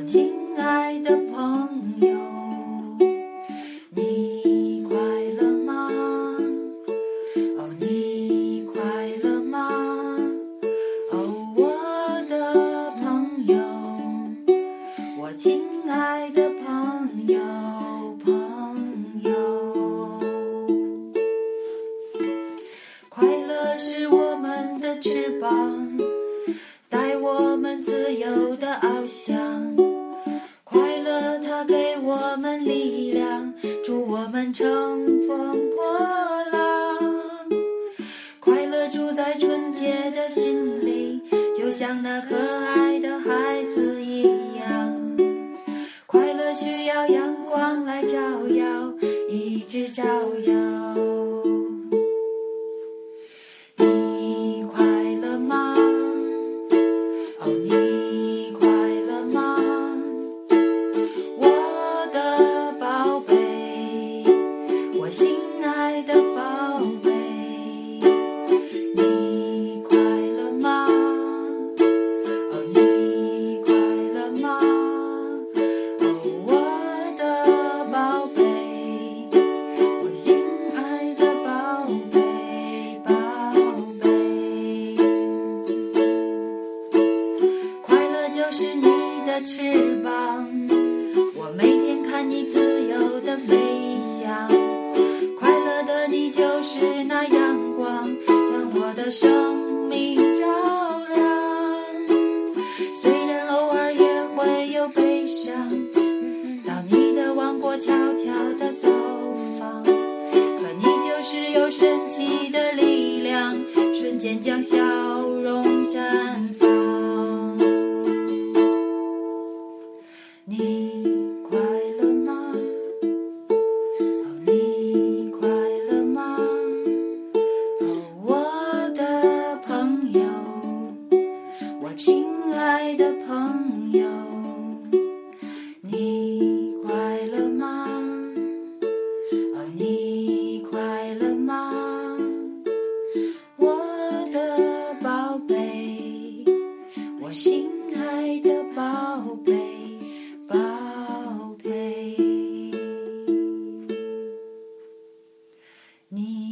我亲爱的朋友，你快乐吗？哦，你快乐吗？哦，我的朋友，我亲爱的朋友朋友快乐是我们的翅膀，带我们自由的翱翔。乘风破浪快乐住在纯洁的心里就像那可爱的孩子一样快乐需要阳光来照耀一直照耀。是你的翅膀，我每天看你自由的飞翔。快乐的你就是那阳光，将我的生命照亮。虽然偶尔也会有悲伤，到你的王国悄悄的走访，可你就是有神奇的力量，瞬间将ね